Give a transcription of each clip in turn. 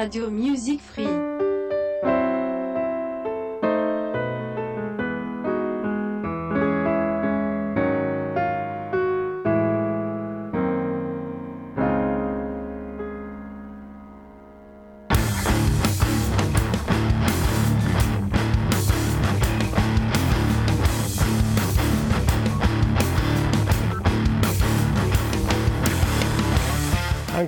Radio Music Free.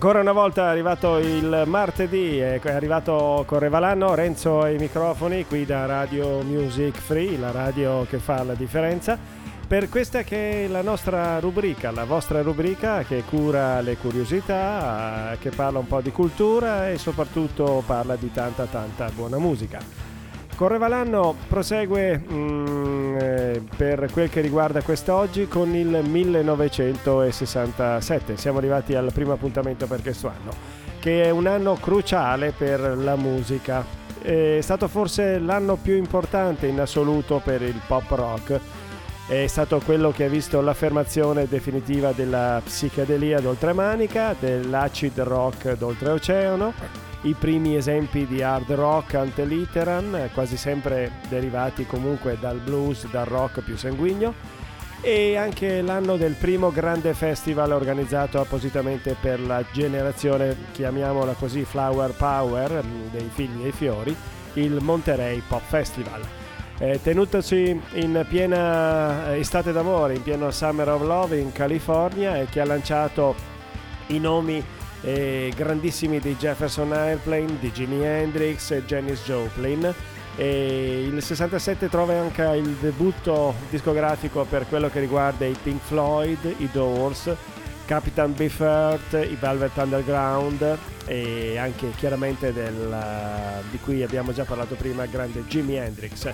Ancora una volta è arrivato il martedì, è arrivato Correva l'anno, Renzo ai microfoni qui da Radio Music Free, la radio che fa la differenza, per questa che è la nostra rubrica, la vostra rubrica che cura le curiosità, che parla un po' di cultura e soprattutto parla di tanta tanta buona musica. Correva l'anno prosegue mm, per quel che riguarda quest'oggi con il 1967. Siamo arrivati al primo appuntamento per questo anno, che è un anno cruciale per la musica. È stato forse l'anno più importante in assoluto per il pop rock. È stato quello che ha visto l'affermazione definitiva della psichedelia d'oltremanica, dell'acid rock d'oltreoceano i primi esempi di hard rock ante litteram, quasi sempre derivati comunque dal blues, dal rock più sanguigno, e anche l'anno del primo grande festival organizzato appositamente per la generazione, chiamiamola così, Flower Power, dei figli e fiori, il Monterey Pop Festival. Eh, in piena estate d'amore, in pieno Summer of Love in California e che ha lanciato i nomi eh, grandissimi di Jefferson Airplane, di Jimi Hendrix e Janis Joplin. E il 67 trova anche il debutto discografico per quello che riguarda i Pink Floyd, i Doors, Capitan Beefheart, i Velvet Underground e anche chiaramente del, di cui abbiamo già parlato prima, grande Jimi Hendrix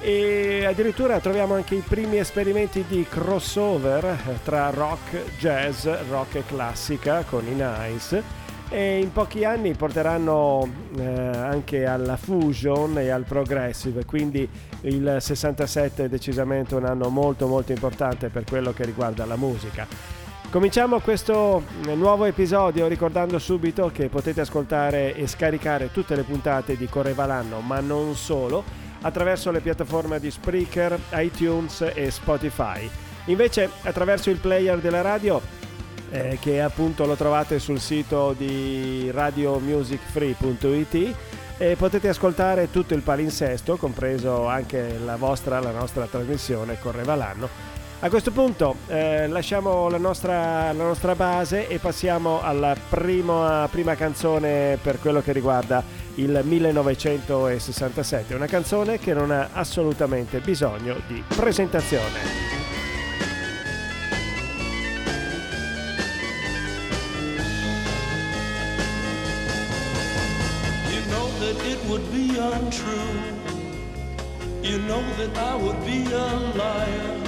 e addirittura troviamo anche i primi esperimenti di crossover tra rock, jazz, rock e classica con i Nice e in pochi anni porteranno eh, anche alla fusion e al progressive, quindi il 67 è decisamente un anno molto molto importante per quello che riguarda la musica. Cominciamo questo nuovo episodio ricordando subito che potete ascoltare e scaricare tutte le puntate di Correva l'anno, ma non solo attraverso le piattaforme di Spreaker, iTunes e Spotify. Invece attraverso il player della radio eh, che appunto lo trovate sul sito di radiomusicfree.it e potete ascoltare tutto il palinsesto, compreso anche la vostra, la nostra trasmissione Correva l'anno. A questo punto eh, lasciamo la nostra, la nostra, base e passiamo alla prima, prima canzone per quello che riguarda il 1967, una canzone che non ha assolutamente bisogno di presentazione. would be untrue. You know that I would be a liar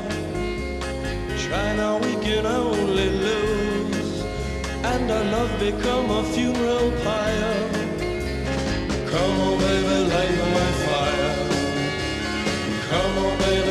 Try now, we can only lose. And our love become a funeral pyre. Come on, baby, light my fire. Come on, baby,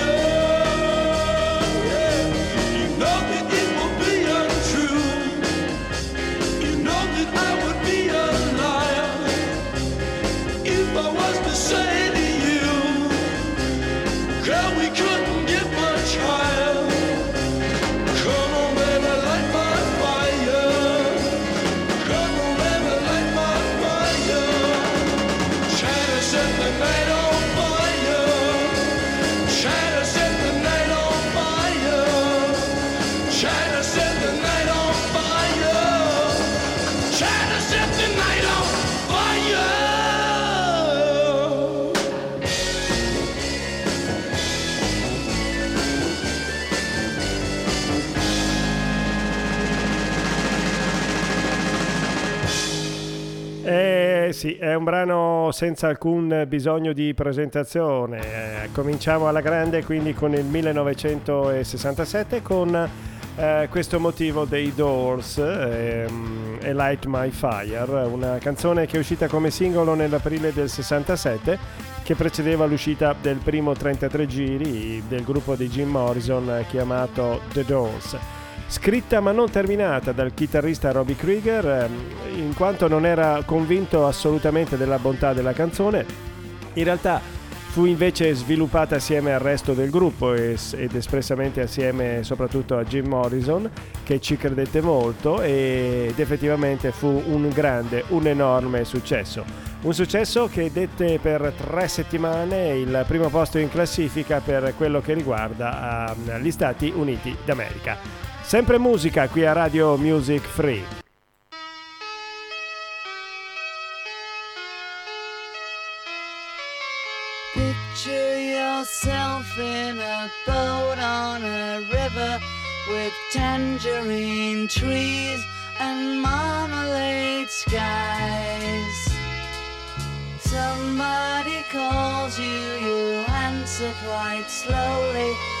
Sì, è un brano senza alcun bisogno di presentazione. Eh, cominciamo alla grande quindi con il 1967 con eh, questo motivo dei Doors e Light My Fire, una canzone che è uscita come singolo nell'aprile del 67 che precedeva l'uscita del primo 33 giri del gruppo di Jim Morrison chiamato The Doors scritta ma non terminata dal chitarrista Robbie Krieger, ehm, in quanto non era convinto assolutamente della bontà della canzone. In realtà fu invece sviluppata assieme al resto del gruppo ed espressamente assieme soprattutto a Jim Morrison che ci credette molto ed effettivamente fu un grande, un enorme successo. Un successo che dette per tre settimane il primo posto in classifica per quello che riguarda ehm, gli Stati Uniti d'America. Sempre musica qui a Radio Music Free. Picture yourself in a boat on a river with tangerine trees and marmalade skies. Somebody calls you, you answer quite slowly.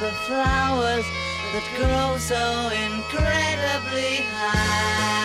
The flowers that grow so incredibly high.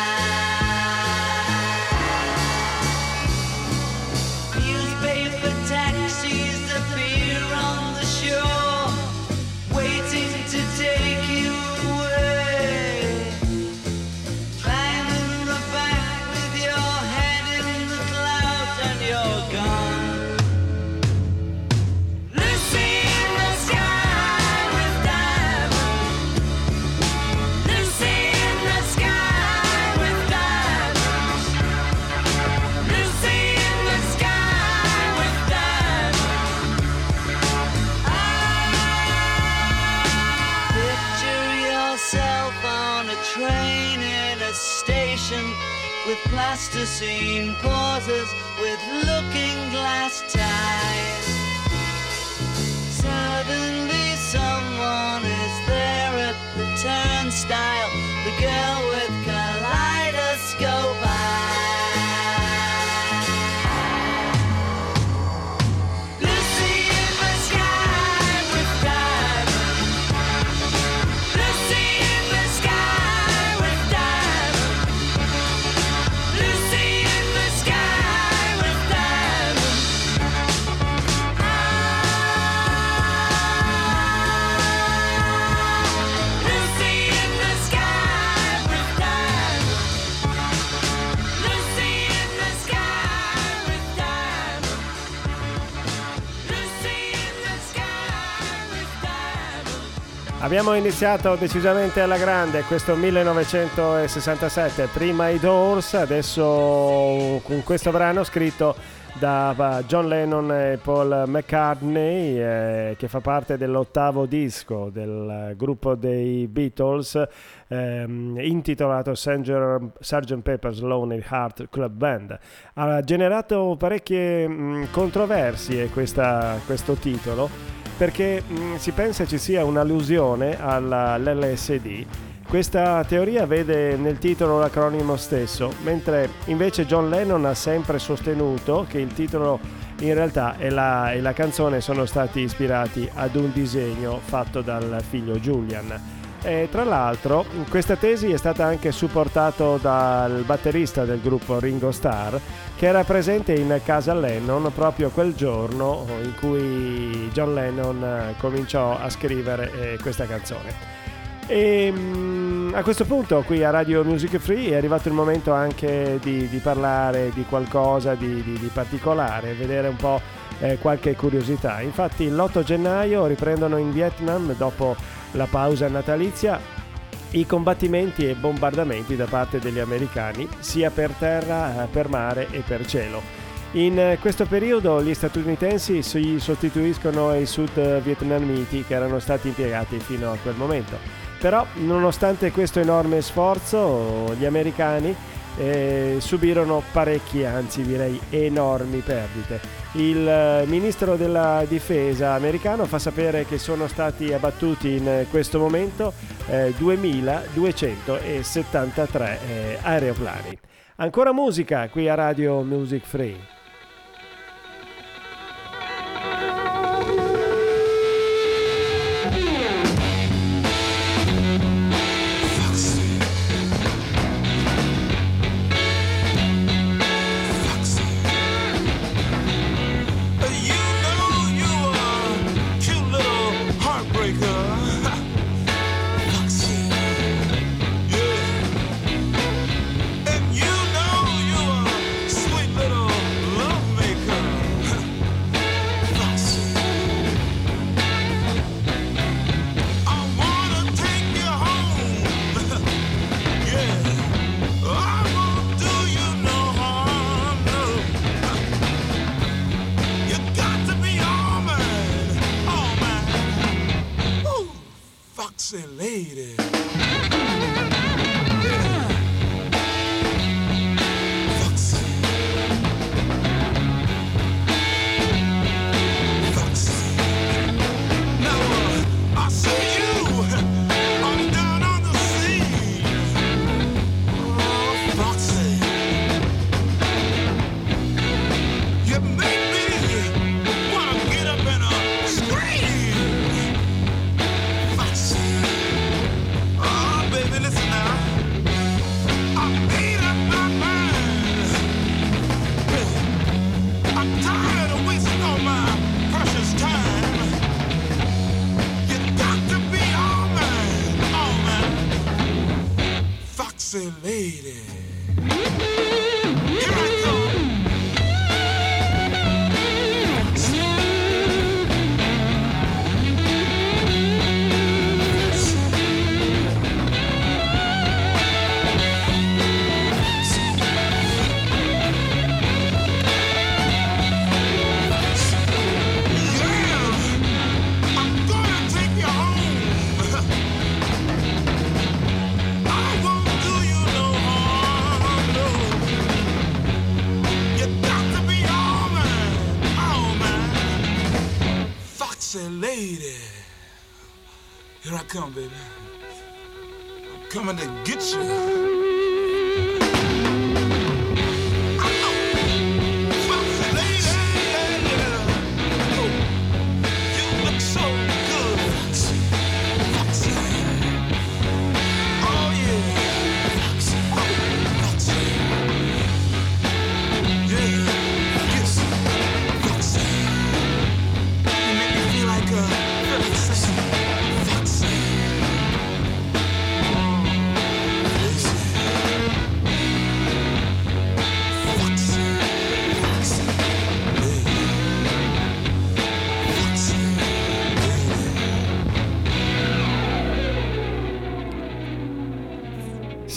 Abbiamo iniziato decisamente alla grande questo 1967, prima i Doors, adesso con questo brano scritto da John Lennon e Paul McCartney eh, che fa parte dell'ottavo disco del gruppo dei Beatles ehm, intitolato Sgt. Pepper's Lonely Heart Club Band. Ha generato parecchie mh, controversie questa, questo titolo perché mh, mm, si pensa ci sia un'allusione all'LSD. Questa teoria vede nel titolo l'acronimo stesso, mentre invece John Lennon ha sempre sostenuto che il titolo in realtà e la, e la canzone sono stati ispirati ad un disegno fatto dal figlio Julian. E tra l'altro questa tesi è stata anche supportata dal batterista del gruppo Ringo Starr che era presente in casa Lennon proprio quel giorno in cui John Lennon eh, cominciò a scrivere eh, questa canzone. E mm, a questo punto qui a Radio Music Free è arrivato il momento anche di, di parlare di qualcosa di, di, di particolare, vedere un po' eh, qualche curiosità. Infatti l'8 gennaio riprendono in Vietnam dopo la pausa natalizia i combattimenti e bombardamenti da parte degli americani sia per terra, eh, per mare e per cielo. In eh, questo periodo gli statunitensi si sostituiscono ai sud vietnamiti che erano stati impiegati fino a quel momento. Però nonostante questo enorme sforzo gli americani eh, subirono parecchie, anzi direi enormi perdite. Il eh, ministro della difesa americano fa sapere che sono stati abbattuti in questo momento eh, 2273 eh, aeroplani. Ancora musica qui a Radio Music Free.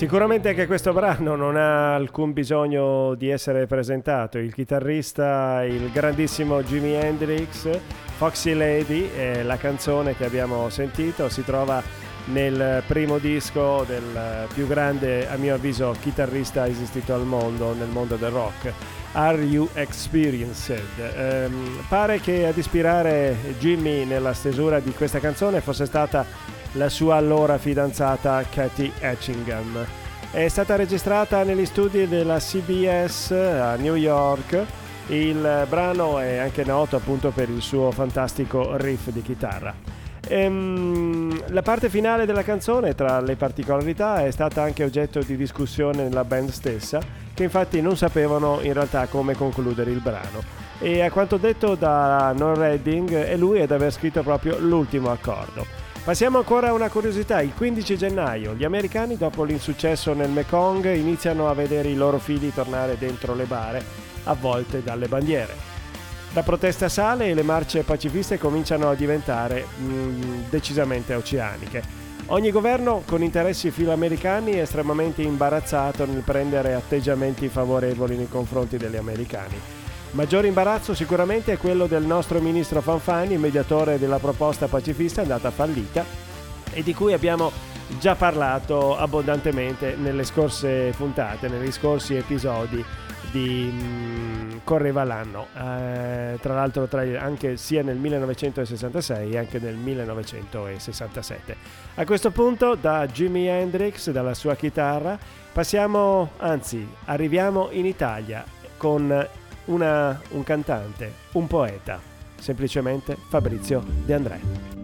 Sicuramente anche questo brano non ha alcun bisogno di essere presentato. Il chitarrista, il grandissimo Jimi Hendrix, Foxy Lady, è la canzone che abbiamo sentito, si trova nel primo disco del più grande, a mio avviso, chitarrista esistito al mondo, nel mondo del rock. Are You Experienced? Um, pare che ad ispirare Jimmy nella stesura di questa canzone fosse stata la sua allora fidanzata Kathy Etchingham. È stata registrata negli studi della CBS a New York. Il brano è anche noto appunto per il suo fantastico riff di chitarra. Ehm, la parte finale della canzone, tra le particolarità, è stata anche oggetto di discussione nella band stessa, che infatti non sapevano in realtà come concludere il brano. E a quanto detto da Non Redding, è lui ad aver scritto proprio l'ultimo accordo. Passiamo ancora a una curiosità, il 15 gennaio gli americani dopo l'insuccesso nel Mekong iniziano a vedere i loro figli tornare dentro le bare avvolte dalle bandiere. La protesta sale e le marce pacifiste cominciano a diventare mm, decisamente oceaniche. Ogni governo con interessi filoamericani è estremamente imbarazzato nel prendere atteggiamenti favorevoli nei confronti degli americani. Maggiore imbarazzo sicuramente è quello del nostro ministro Fanfani, mediatore della proposta pacifista andata fallita e di cui abbiamo già parlato abbondantemente nelle scorse puntate, negli scorsi episodi di mm, Correva l'anno, eh, tra l'altro tra, anche sia nel 1966 e anche nel 1967. A questo punto da Jimi Hendrix, dalla sua chitarra, passiamo, anzi arriviamo in Italia con una, un cantante, un poeta, semplicemente Fabrizio De André.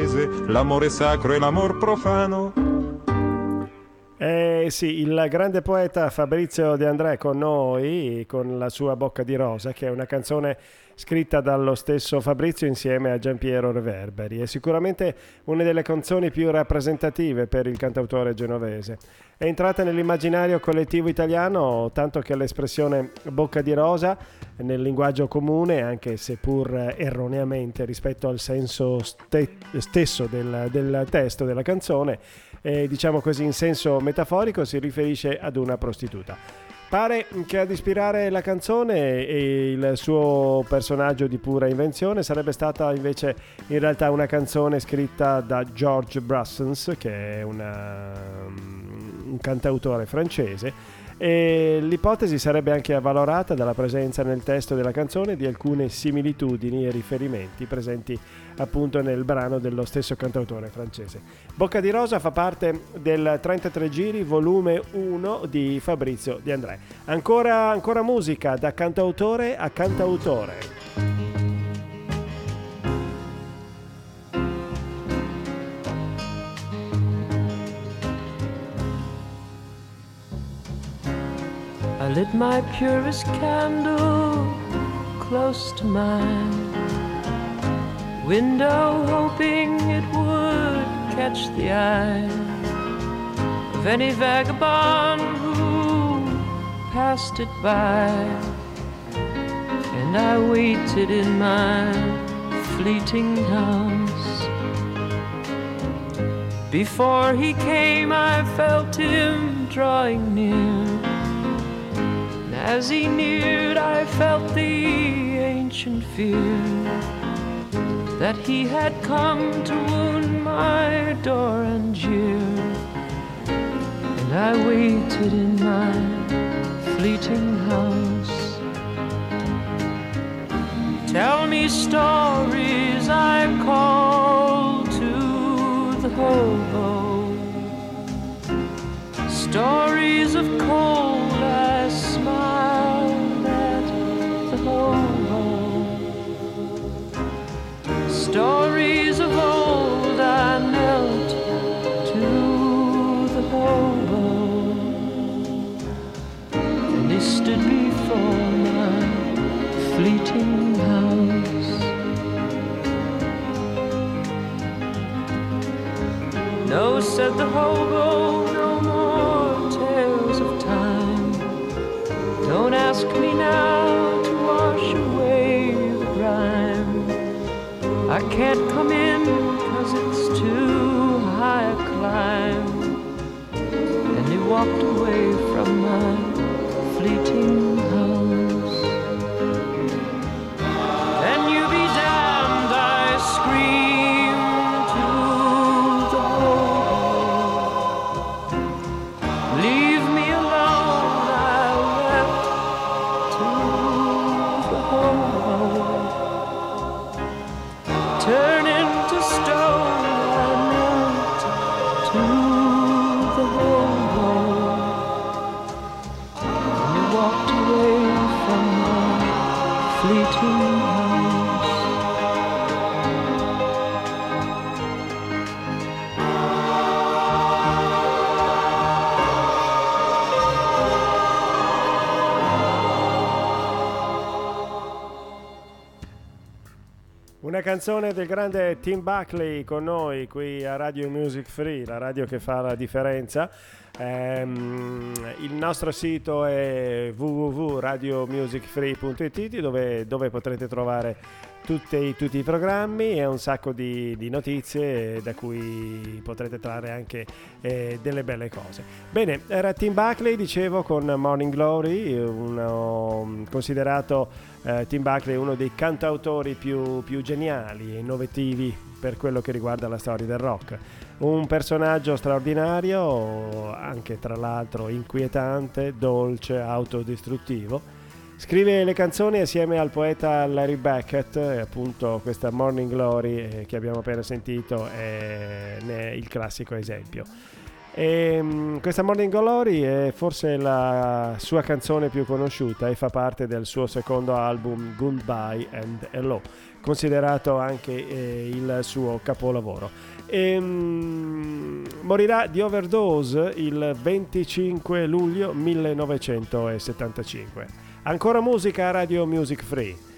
paese, l'amore sacro e l'amor profano. Eh sì, il grande poeta Fabrizio De André con noi, con la sua Bocca di Rosa, che è una canzone scritta dallo stesso Fabrizio insieme a Giampiero Reverberi. È sicuramente una delle canzoni più rappresentative per il cantautore genovese. È entrata nell'immaginario collettivo italiano tanto che l'espressione bocca di rosa nel linguaggio comune, anche seppur erroneamente rispetto al senso ste- stesso del, del, testo della canzone, eh, diciamo così in senso metaforico si riferisce ad una prostituta. Pare che ad ispirare la canzone e il suo personaggio di pura invenzione sarebbe stata invece in realtà una canzone scritta da George Brassens, che è una, un cantautore francese e l'ipotesi sarebbe anche avvalorata dalla presenza nel testo della canzone di alcune similitudini e riferimenti presenti appunto nel brano dello stesso cantautore francese. Bocca di Rosa fa parte del 33 giri volume 1 di Fabrizio Di André. Ancora, ancora musica da cantautore a cantautore. Lit my purest candle close to mine window, hoping it would catch the eye of any vagabond who passed it by. And I waited in my fleeting house. Before he came, I felt him drawing near. As he neared, I felt the ancient fear that he had come to wound my door and jeer. And I waited in my fleeting house. Tell me stories, I call to the hobo. Stories of cold, I smiled at the hobo. Stories of old, I knelt to the hobo. And he stood before my fleeting house. No, said the hobo, can't come in cause it's too high a climb. And he walked away from my fleeting house. Then you be damned, I screamed to the hobo. Leave canzone del grande Tim Buckley con noi qui a Radio Music Free, la radio che fa la differenza. Ehm, il nostro sito è www.radiomusicfree.it dove, dove potrete trovare tutti, tutti i programmi e un sacco di, di notizie da cui potrete trarre anche eh, delle belle cose. Bene, era Tim Buckley, dicevo, con Morning Glory, uno, considerato eh, Tim Buckley uno dei cantautori più, più geniali e innovativi per quello che riguarda la storia del rock. Un personaggio straordinario, anche tra l'altro inquietante, dolce, autodistruttivo. Scrive le canzoni assieme al poeta Larry Beckett, e appunto questa Morning Glory eh, che abbiamo appena sentito è, il classico esempio. E, mh, questa Morning Glory è forse la sua canzone più conosciuta e fa parte del suo secondo album Goodbye and Hello, considerato anche eh, il suo capolavoro. Ehm, morirà di overdose il 25 luglio 1975. Ancora musica a Radio Music Free.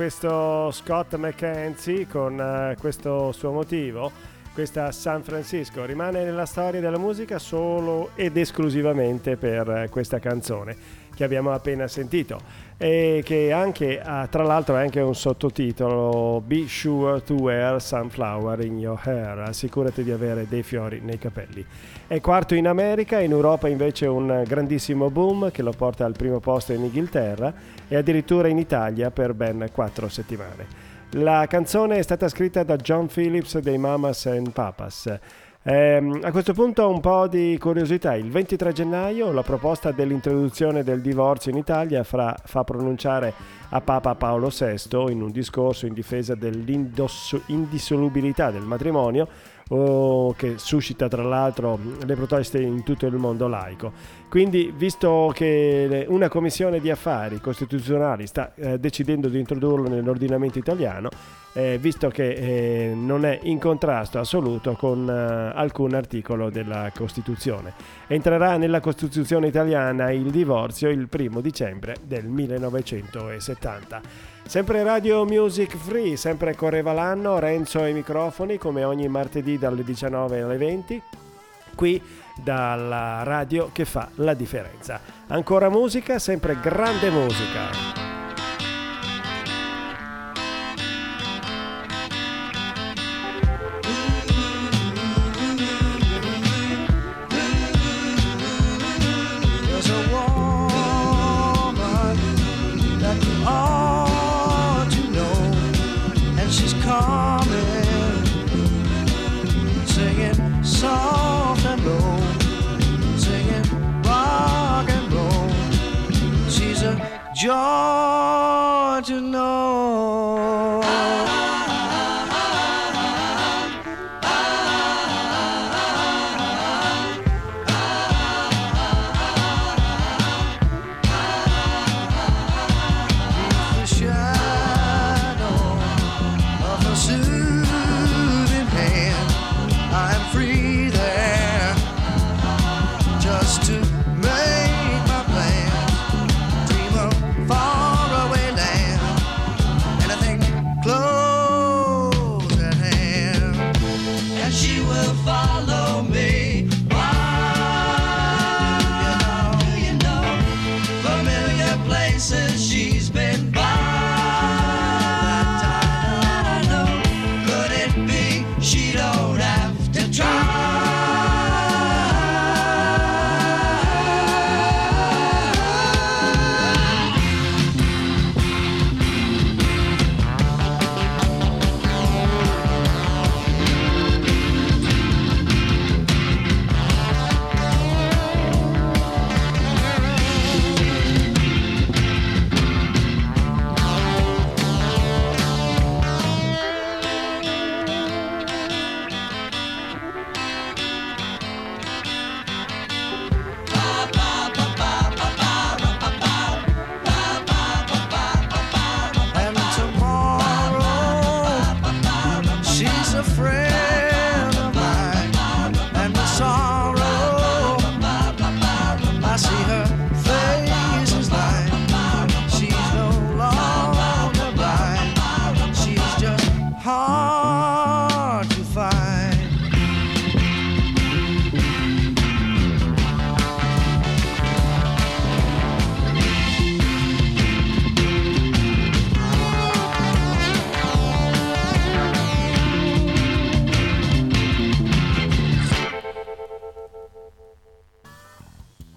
Questo Scott McKenzie con eh, questo suo motivo, questa San Francisco. Rimane nella storia della musica solo ed esclusivamente per eh, questa canzone che abbiamo appena sentito e che anche ha, tra l'altro ha anche un sottotitolo Be sure to wear sunflower in your hair, assicurati di avere dei fiori nei capelli. È quarto in America, in Europa invece un grandissimo boom che lo porta al primo posto in Inghilterra e addirittura in Italia per ben quattro settimane. La canzone è stata scritta da John Phillips dei Mamas and Papas. Ehm, a questo punto un po' di curiosità. Il 23 gennaio la proposta dell'introduzione del divorzio in Italia fra- fa pronunciare a Papa Paolo VI in un discorso in difesa dell'indissolubilità del matrimonio che suscita tra l'altro le proteste in tutto il mondo laico. Quindi, visto che una commissione di affari costituzionali sta eh, decidendo di introdurlo nell'ordinamento italiano, eh, visto che eh, non è in contrasto assoluto con eh, alcun articolo della Costituzione. Entrerà nella Costituzione italiana il divorzio il primo dicembre del 1970. Sempre Radio Music Free, sempre correva l'anno, Renzo ai microfoni come ogni martedì dalle 19 alle 20, qui dalla radio che fa la differenza. Ancora musica, sempre grande musica. Joy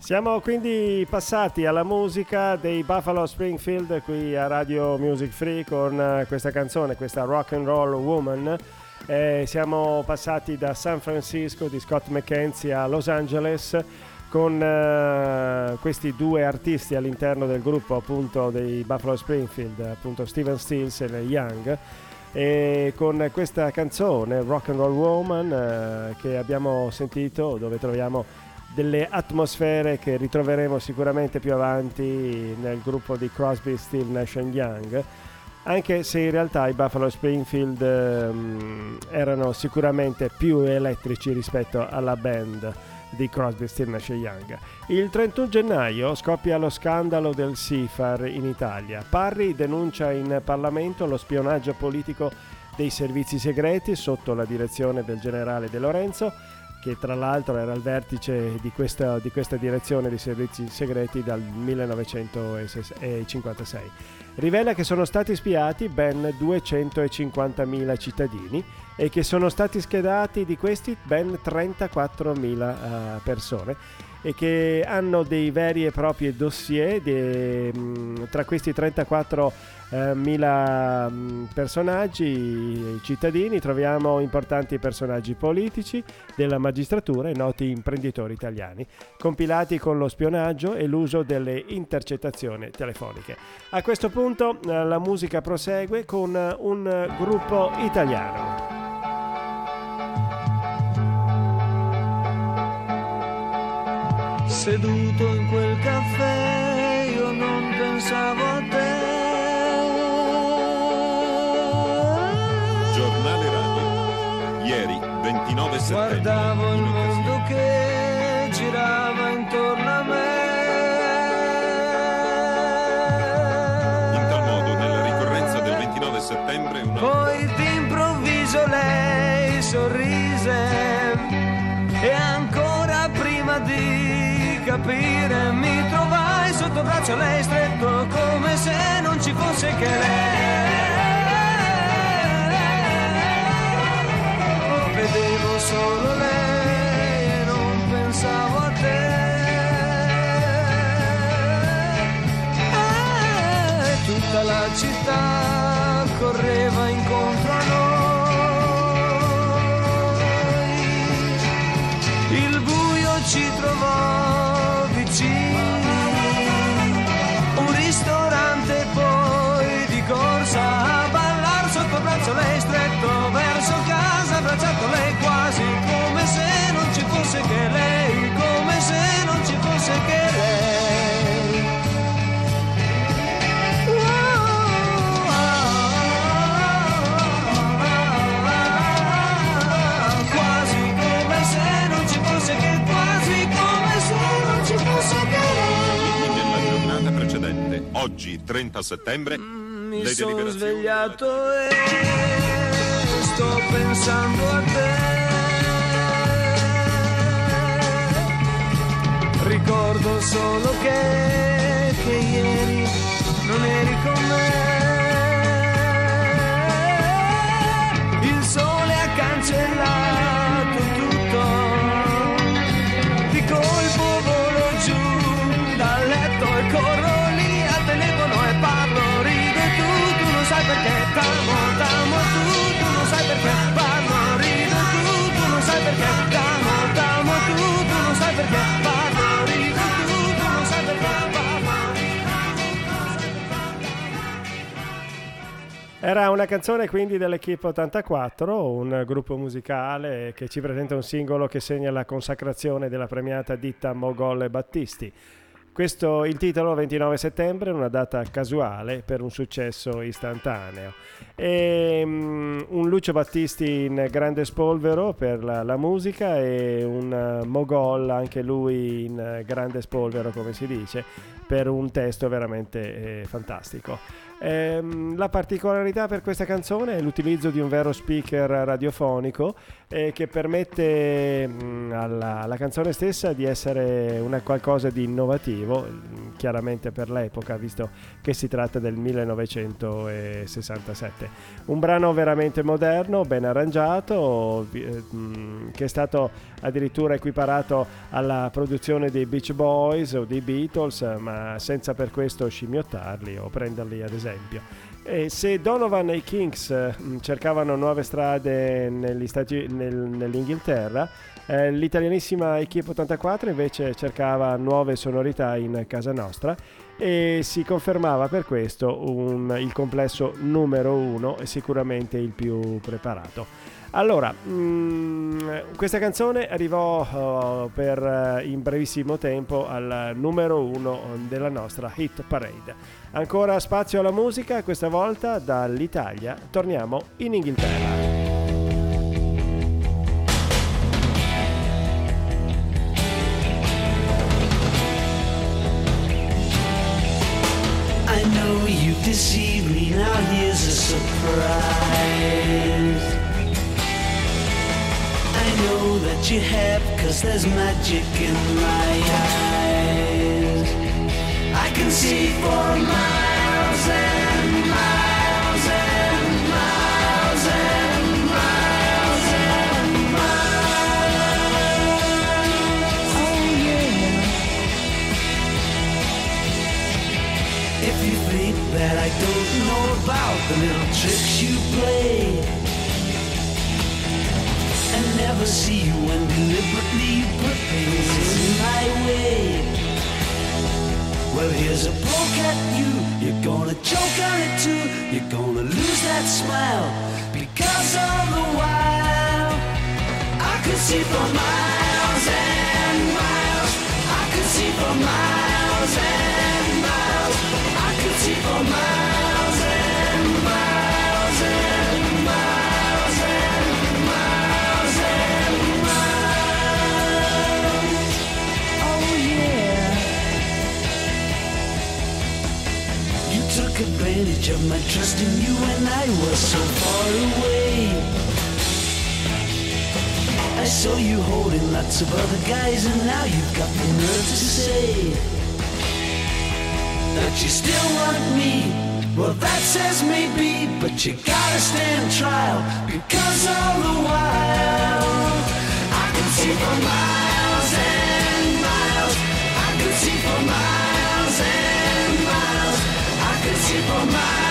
Siamo quindi passati alla musica dei Buffalo Springfield qui a Radio Music Free con questa canzone, questa Rock and Roll Woman. Eh, siamo passati da San Francisco di Scott McKenzie a Los Angeles con eh, questi due artisti all'interno del gruppo appunto dei Buffalo Springfield, appunto Steven Stills e Young e con questa canzone Rock and Roll Woman eh, che abbiamo sentito dove troviamo delle atmosfere che ritroveremo sicuramente più avanti nel gruppo di Crosby, Steve Nash Young anche se in realtà i Buffalo Springfield ehm, erano sicuramente più elettrici rispetto alla band di Crosby, Steve Nash Young. Il 31 gennaio scoppia lo scandalo del SIFAR in Italia. Parri denuncia in Parlamento lo spionaggio politico dei servizi segreti sotto la direzione del generale De Lorenzo che tra l'altro era al vertice di questa, di questa direzione dei servizi segreti dal 1956. Rivela che sono stati spiati ben 250.000 cittadini e che sono stati schedati di questi ben 34.000 eh, persone e che hanno dei veri e propri dossier de- tra questi 34.000 mh, personaggi cittadini. Troviamo importanti personaggi politici della magistratura e noti imprenditori italiani compilati con lo spionaggio e l'uso delle intercettazioni telefoniche. A questo punto eh, la musica prosegue con eh, un gruppo italiano Seduto in quel caffè io non pensavo a te. Giornale radio. Ieri, 29 settembre. Guardavo il mondo braccio lei stretto come se non ci fosse che lei. Vedevo solo lei e non pensavo a te. E tutta la città correva incontro abbracciato lei quasi come se non ci fosse che lei, come se non ci fosse che lei. Quasi come se non ci fosse che, quasi come se non ci fosse che lei. Nella giornata precedente, oggi 30 settembre, mm, mi sono svegliato e sto pensando a te. Ricordo solo che, che ieri non eri con me. Il sole ha cancellato Era una canzone quindi dell'Equipe 84, un gruppo musicale che ci presenta un singolo che segna la consacrazione della premiata ditta Mogol e Battisti. Questo il titolo 29 settembre, una data casuale per un successo istantaneo. E, mm, un Lucio Battisti in grande spolvero per la, la musica e un eh, Mogol anche lui in eh, grande spolvero come si dice per un testo veramente eh, fantastico. Ehm, la particolarità per questa canzone è l'utilizzo di un vero speaker radiofonico eh, che permette mh, alla, alla canzone stessa di essere una qualcosa di innovativo, mh, chiaramente per l'epoca, visto che si tratta del 1967. Un brano veramente moderno, ben arrangiato, eh, mh, che è stato addirittura equiparato alla produzione dei Beach Boys o dei Beatles, ma senza per questo scimmiottarli o prenderli ad esempio. E se Donovan e i Kings eh, mh, cercavano nuove strade Stati- nel- nell'Inghilterra, eh, l'italianissima Equipe 84 invece cercava nuove sonorità in casa nostra e si confermava per questo un- il complesso numero uno e sicuramente il più preparato. Allora, mh, questa canzone arrivò eh, per eh, in brevissimo tempo al numero uno della nostra hit parade. Ancora spazio alla musica, questa volta dall'Italia torniamo in Inghilterra. Cause there's magic in my eyes. I can see for miles Well here's a poke at you, you're gonna choke on it too. You're gonna lose that smile because all the while I could see for miles and miles. I could see for miles and advantage of my trust in you when I was so far away. I saw you holding lots of other guys and now you've got the nerve to say That you still want me. Well that says maybe But you gotta stand trial Because all the while I can see for miles and miles. I can see for miles miles I can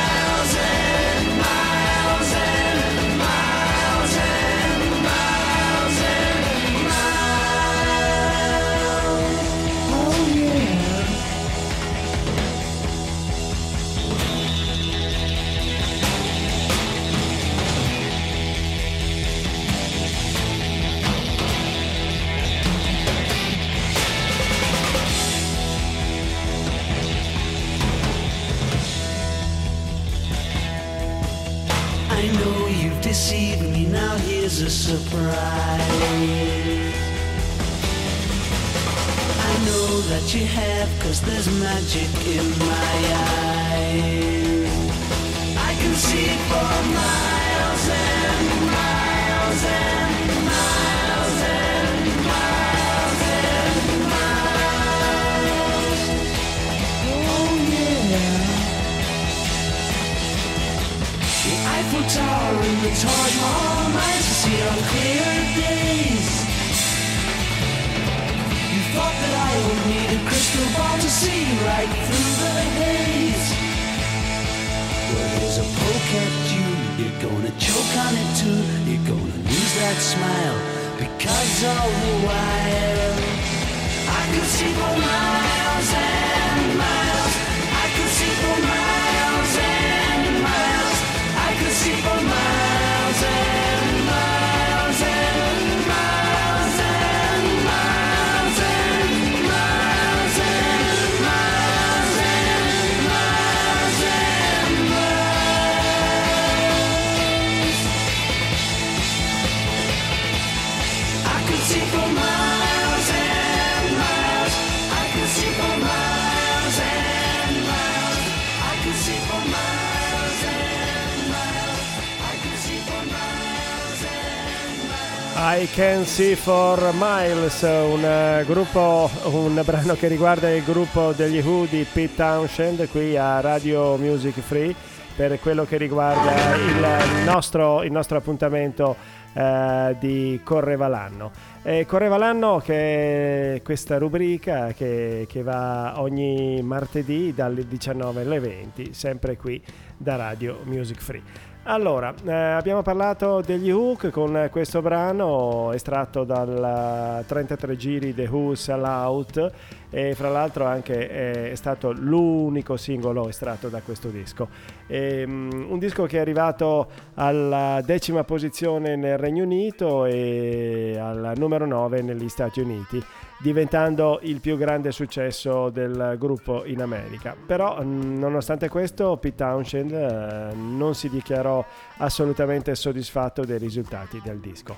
here's a surprise. I know that you have, cause there's magic in my eyes. I can see for miles choke on it too. You're gonna lose that smile because all the while I could see for miles and I Can See For Miles, un eh, gruppo, un brano che riguarda il gruppo degli Who di Pete Townshend qui a Radio Music Free per quello che riguarda il nostro, il nostro appuntamento eh, di Correva l'anno. E Correva l'anno che è questa rubrica che, che va ogni martedì dalle 19 alle 20, sempre qui da Radio Music Free. Allora, eh, abbiamo parlato degli Hook con questo brano estratto dal 33 giri The Who Sell Out e fra l'altro anche eh, è stato l'unico singolo estratto da questo disco. E, mm, un disco che è arrivato alla decima posizione nel Regno Unito e al numero 9 negli Stati Uniti diventando il più grande successo del gruppo in America. Però mh, nonostante questo Pete Townshend eh, non si dichiarò assolutamente soddisfatto dei risultati del disco.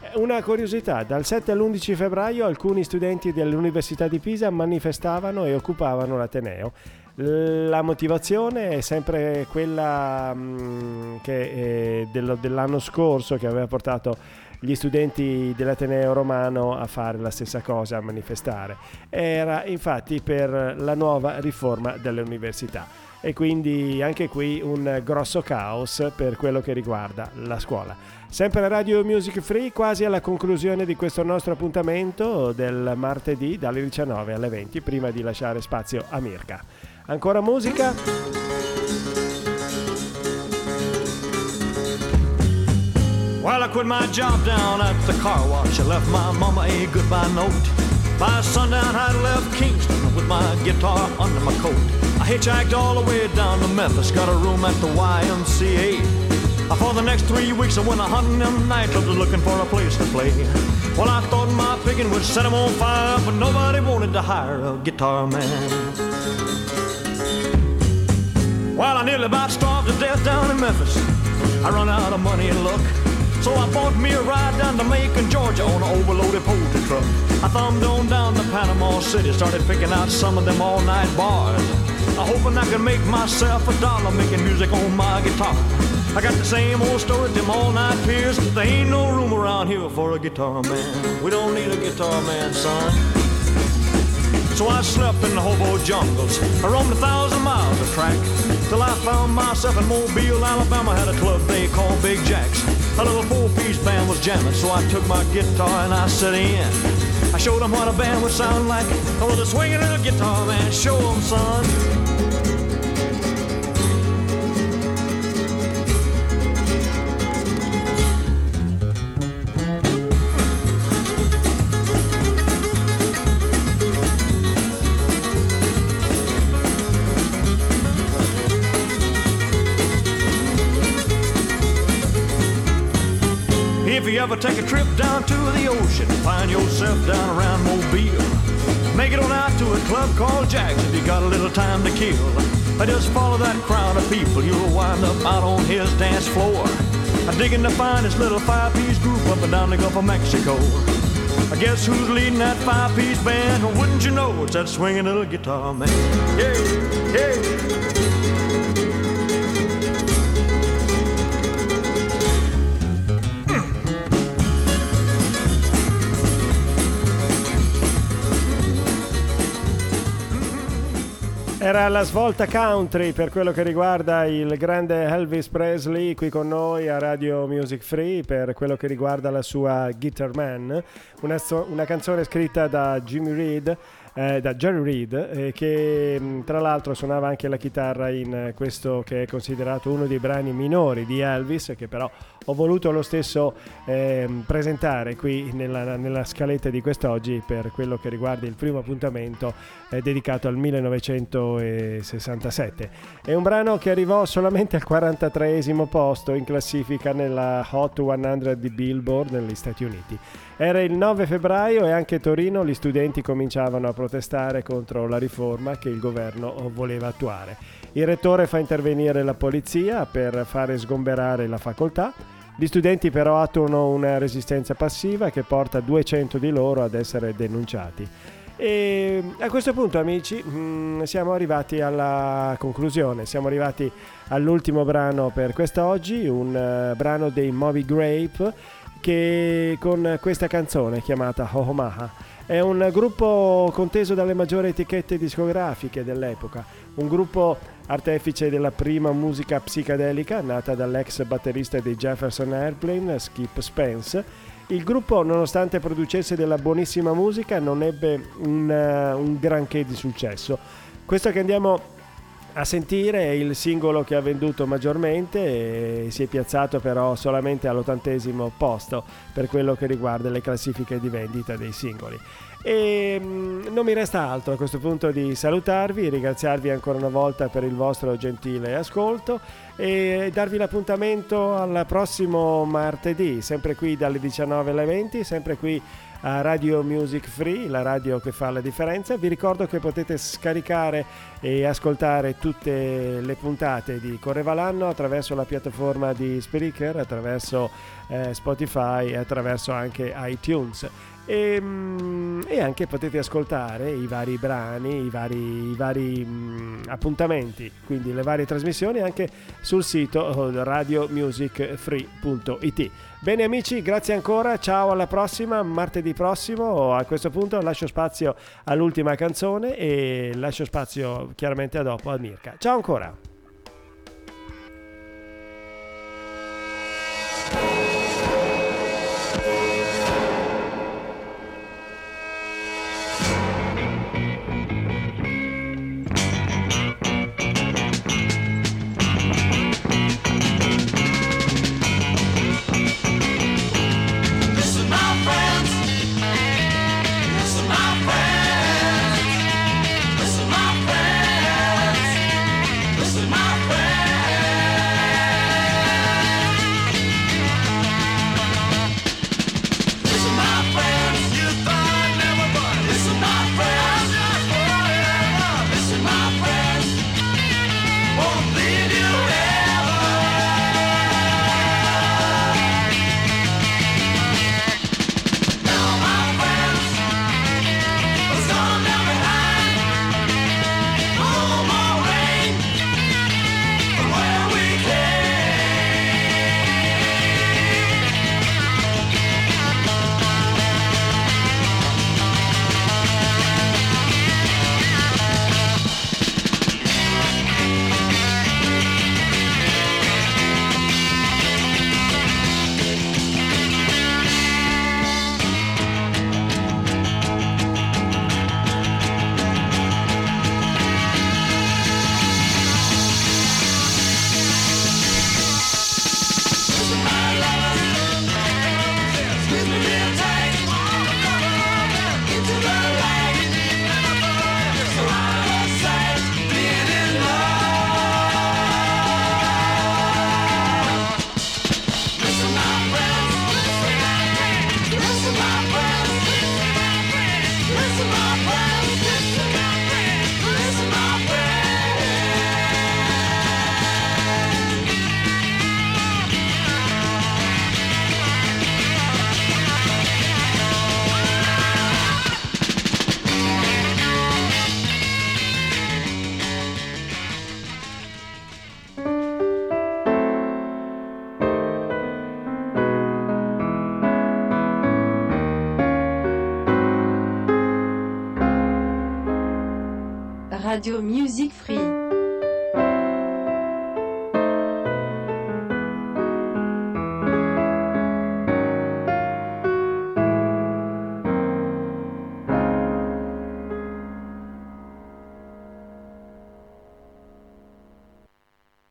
Eh, Una curiosità, dal 7 all'11 febbraio alcuni studenti dell'Università di Pisa manifestavano e occupavano l'Ateneo. La motivazione è sempre quella mh, che, eh, dell'anno scorso che aveva portato gli studenti dell'Ateneo romano a fare la stessa cosa, a manifestare. Era infatti per la nuova riforma delle università e quindi anche qui un grosso caos per quello che riguarda la scuola. Sempre Radio Music Free, quasi alla conclusione di questo nostro appuntamento del martedì dalle 19 alle 20, prima di lasciare spazio a Mirka. Ancora musica? Well, I quit my job down at the car wash. I left my mama a goodbye note. By sundown, I left Kingston with my guitar under my coat. I hitchhiked all the way down to Memphis, got a room at the YMCA. For the next three weeks, I went a hunting them nightclubs looking for a place to play. Well, I thought my picking would set 'em on fire, but nobody wanted to hire a guitar man. Well, I nearly about starved to death down in Memphis. I run out of money and luck. So I bought me a ride down to Macon, Georgia on an overloaded poultry truck. I thumbed on down to Panama City, started picking out some of them all night bars. I hoping I could make myself a dollar making music on my guitar. I got the same old story, them all night peers. There ain't no room around here for a guitar man. We don't need a guitar man, son. So I slept in the hobo jungles. I roamed a thousand miles of track till I found myself in Mobile, Alabama. Had a club they called Big Jacks. A little four-piece band was jamming, so I took my guitar and I set in. I showed them what a band would sound like. I was a swinging little guitar man. Show 'em, son. Ever take a trip down to the ocean, find yourself down around Mobile. Make it on out to a club called Jack's if you got a little time to kill. I just follow that crowd of people, you'll wind up out on his dance floor. Digging to find this little five-piece group up and down the Gulf of Mexico. I guess who's leading that five piece band? Wouldn't you know it's that swinging little guitar man? Yeah, yeah. Era la svolta country per quello che riguarda il grande Elvis Presley qui con noi a Radio Music Free per quello che riguarda la sua Guitar Man, una, so- una canzone scritta da Jimmy Reed. Eh, da Jerry Reed eh, che mh, tra l'altro suonava anche la chitarra in eh, questo che è considerato uno dei brani minori di Elvis che però ho voluto lo stesso ehm, presentare qui nella, nella scaletta di quest'oggi per quello che riguarda il primo appuntamento eh, dedicato al 1967. È un brano che arrivò solamente al 43 posto in classifica nella Hot 100 di Billboard negli Stati Uniti. Era il 9 febbraio e anche a Torino gli studenti cominciavano a protestare contro la riforma che il governo voleva attuare. Il rettore fa intervenire la polizia per fare sgomberare la facoltà. Gli studenti però attuano una resistenza passiva che porta 200 di loro ad essere denunciati. E a questo punto, amici, mm, siamo arrivati alla conclusione. Siamo arrivati all'ultimo brano per quest'oggi, un eh, brano dei Moby Grape che con questa canzone chiamata Hohomaha. È un gruppo conteso dalle maggiori etichette discografiche dell'epoca, un gruppo artefice della prima musica psichedelica nata dall'ex batterista dei Jefferson Airplane, Skip Spence. Il gruppo, nonostante producesse della buonissima musica, non ebbe un, uh, un granché di successo. Questo che andiamo a sentire è il singolo che ha venduto maggiormente e si è piazzato però solamente all'ottantesimo posto per quello che riguarda le classifiche di vendita dei singoli. E mm, non mi resta altro a questo punto di salutarvi, ringraziarvi ancora una volta per il vostro gentile ascolto e darvi l'appuntamento al prossimo martedì, sempre qui dalle 19 alle 20, sempre qui a Radio Music Free, la radio che fa la differenza. Vi ricordo che potete scaricare e ascoltare tutte le puntate di Correva l'anno attraverso la piattaforma di Spreaker, attraverso eh, Spotify e attraverso anche iTunes. E, mm, e, anche potete ascoltare i vari brani, i vari, i vari mh, appuntamenti, quindi le varie trasmissioni anche sul sito radiomusicfree.it. Bene amici, grazie ancora, ciao alla prossima, martedì prossimo. A questo punto lascio spazio all'ultima canzone e lascio spazio chiaramente a dopo a Mirka. Ciao ancora.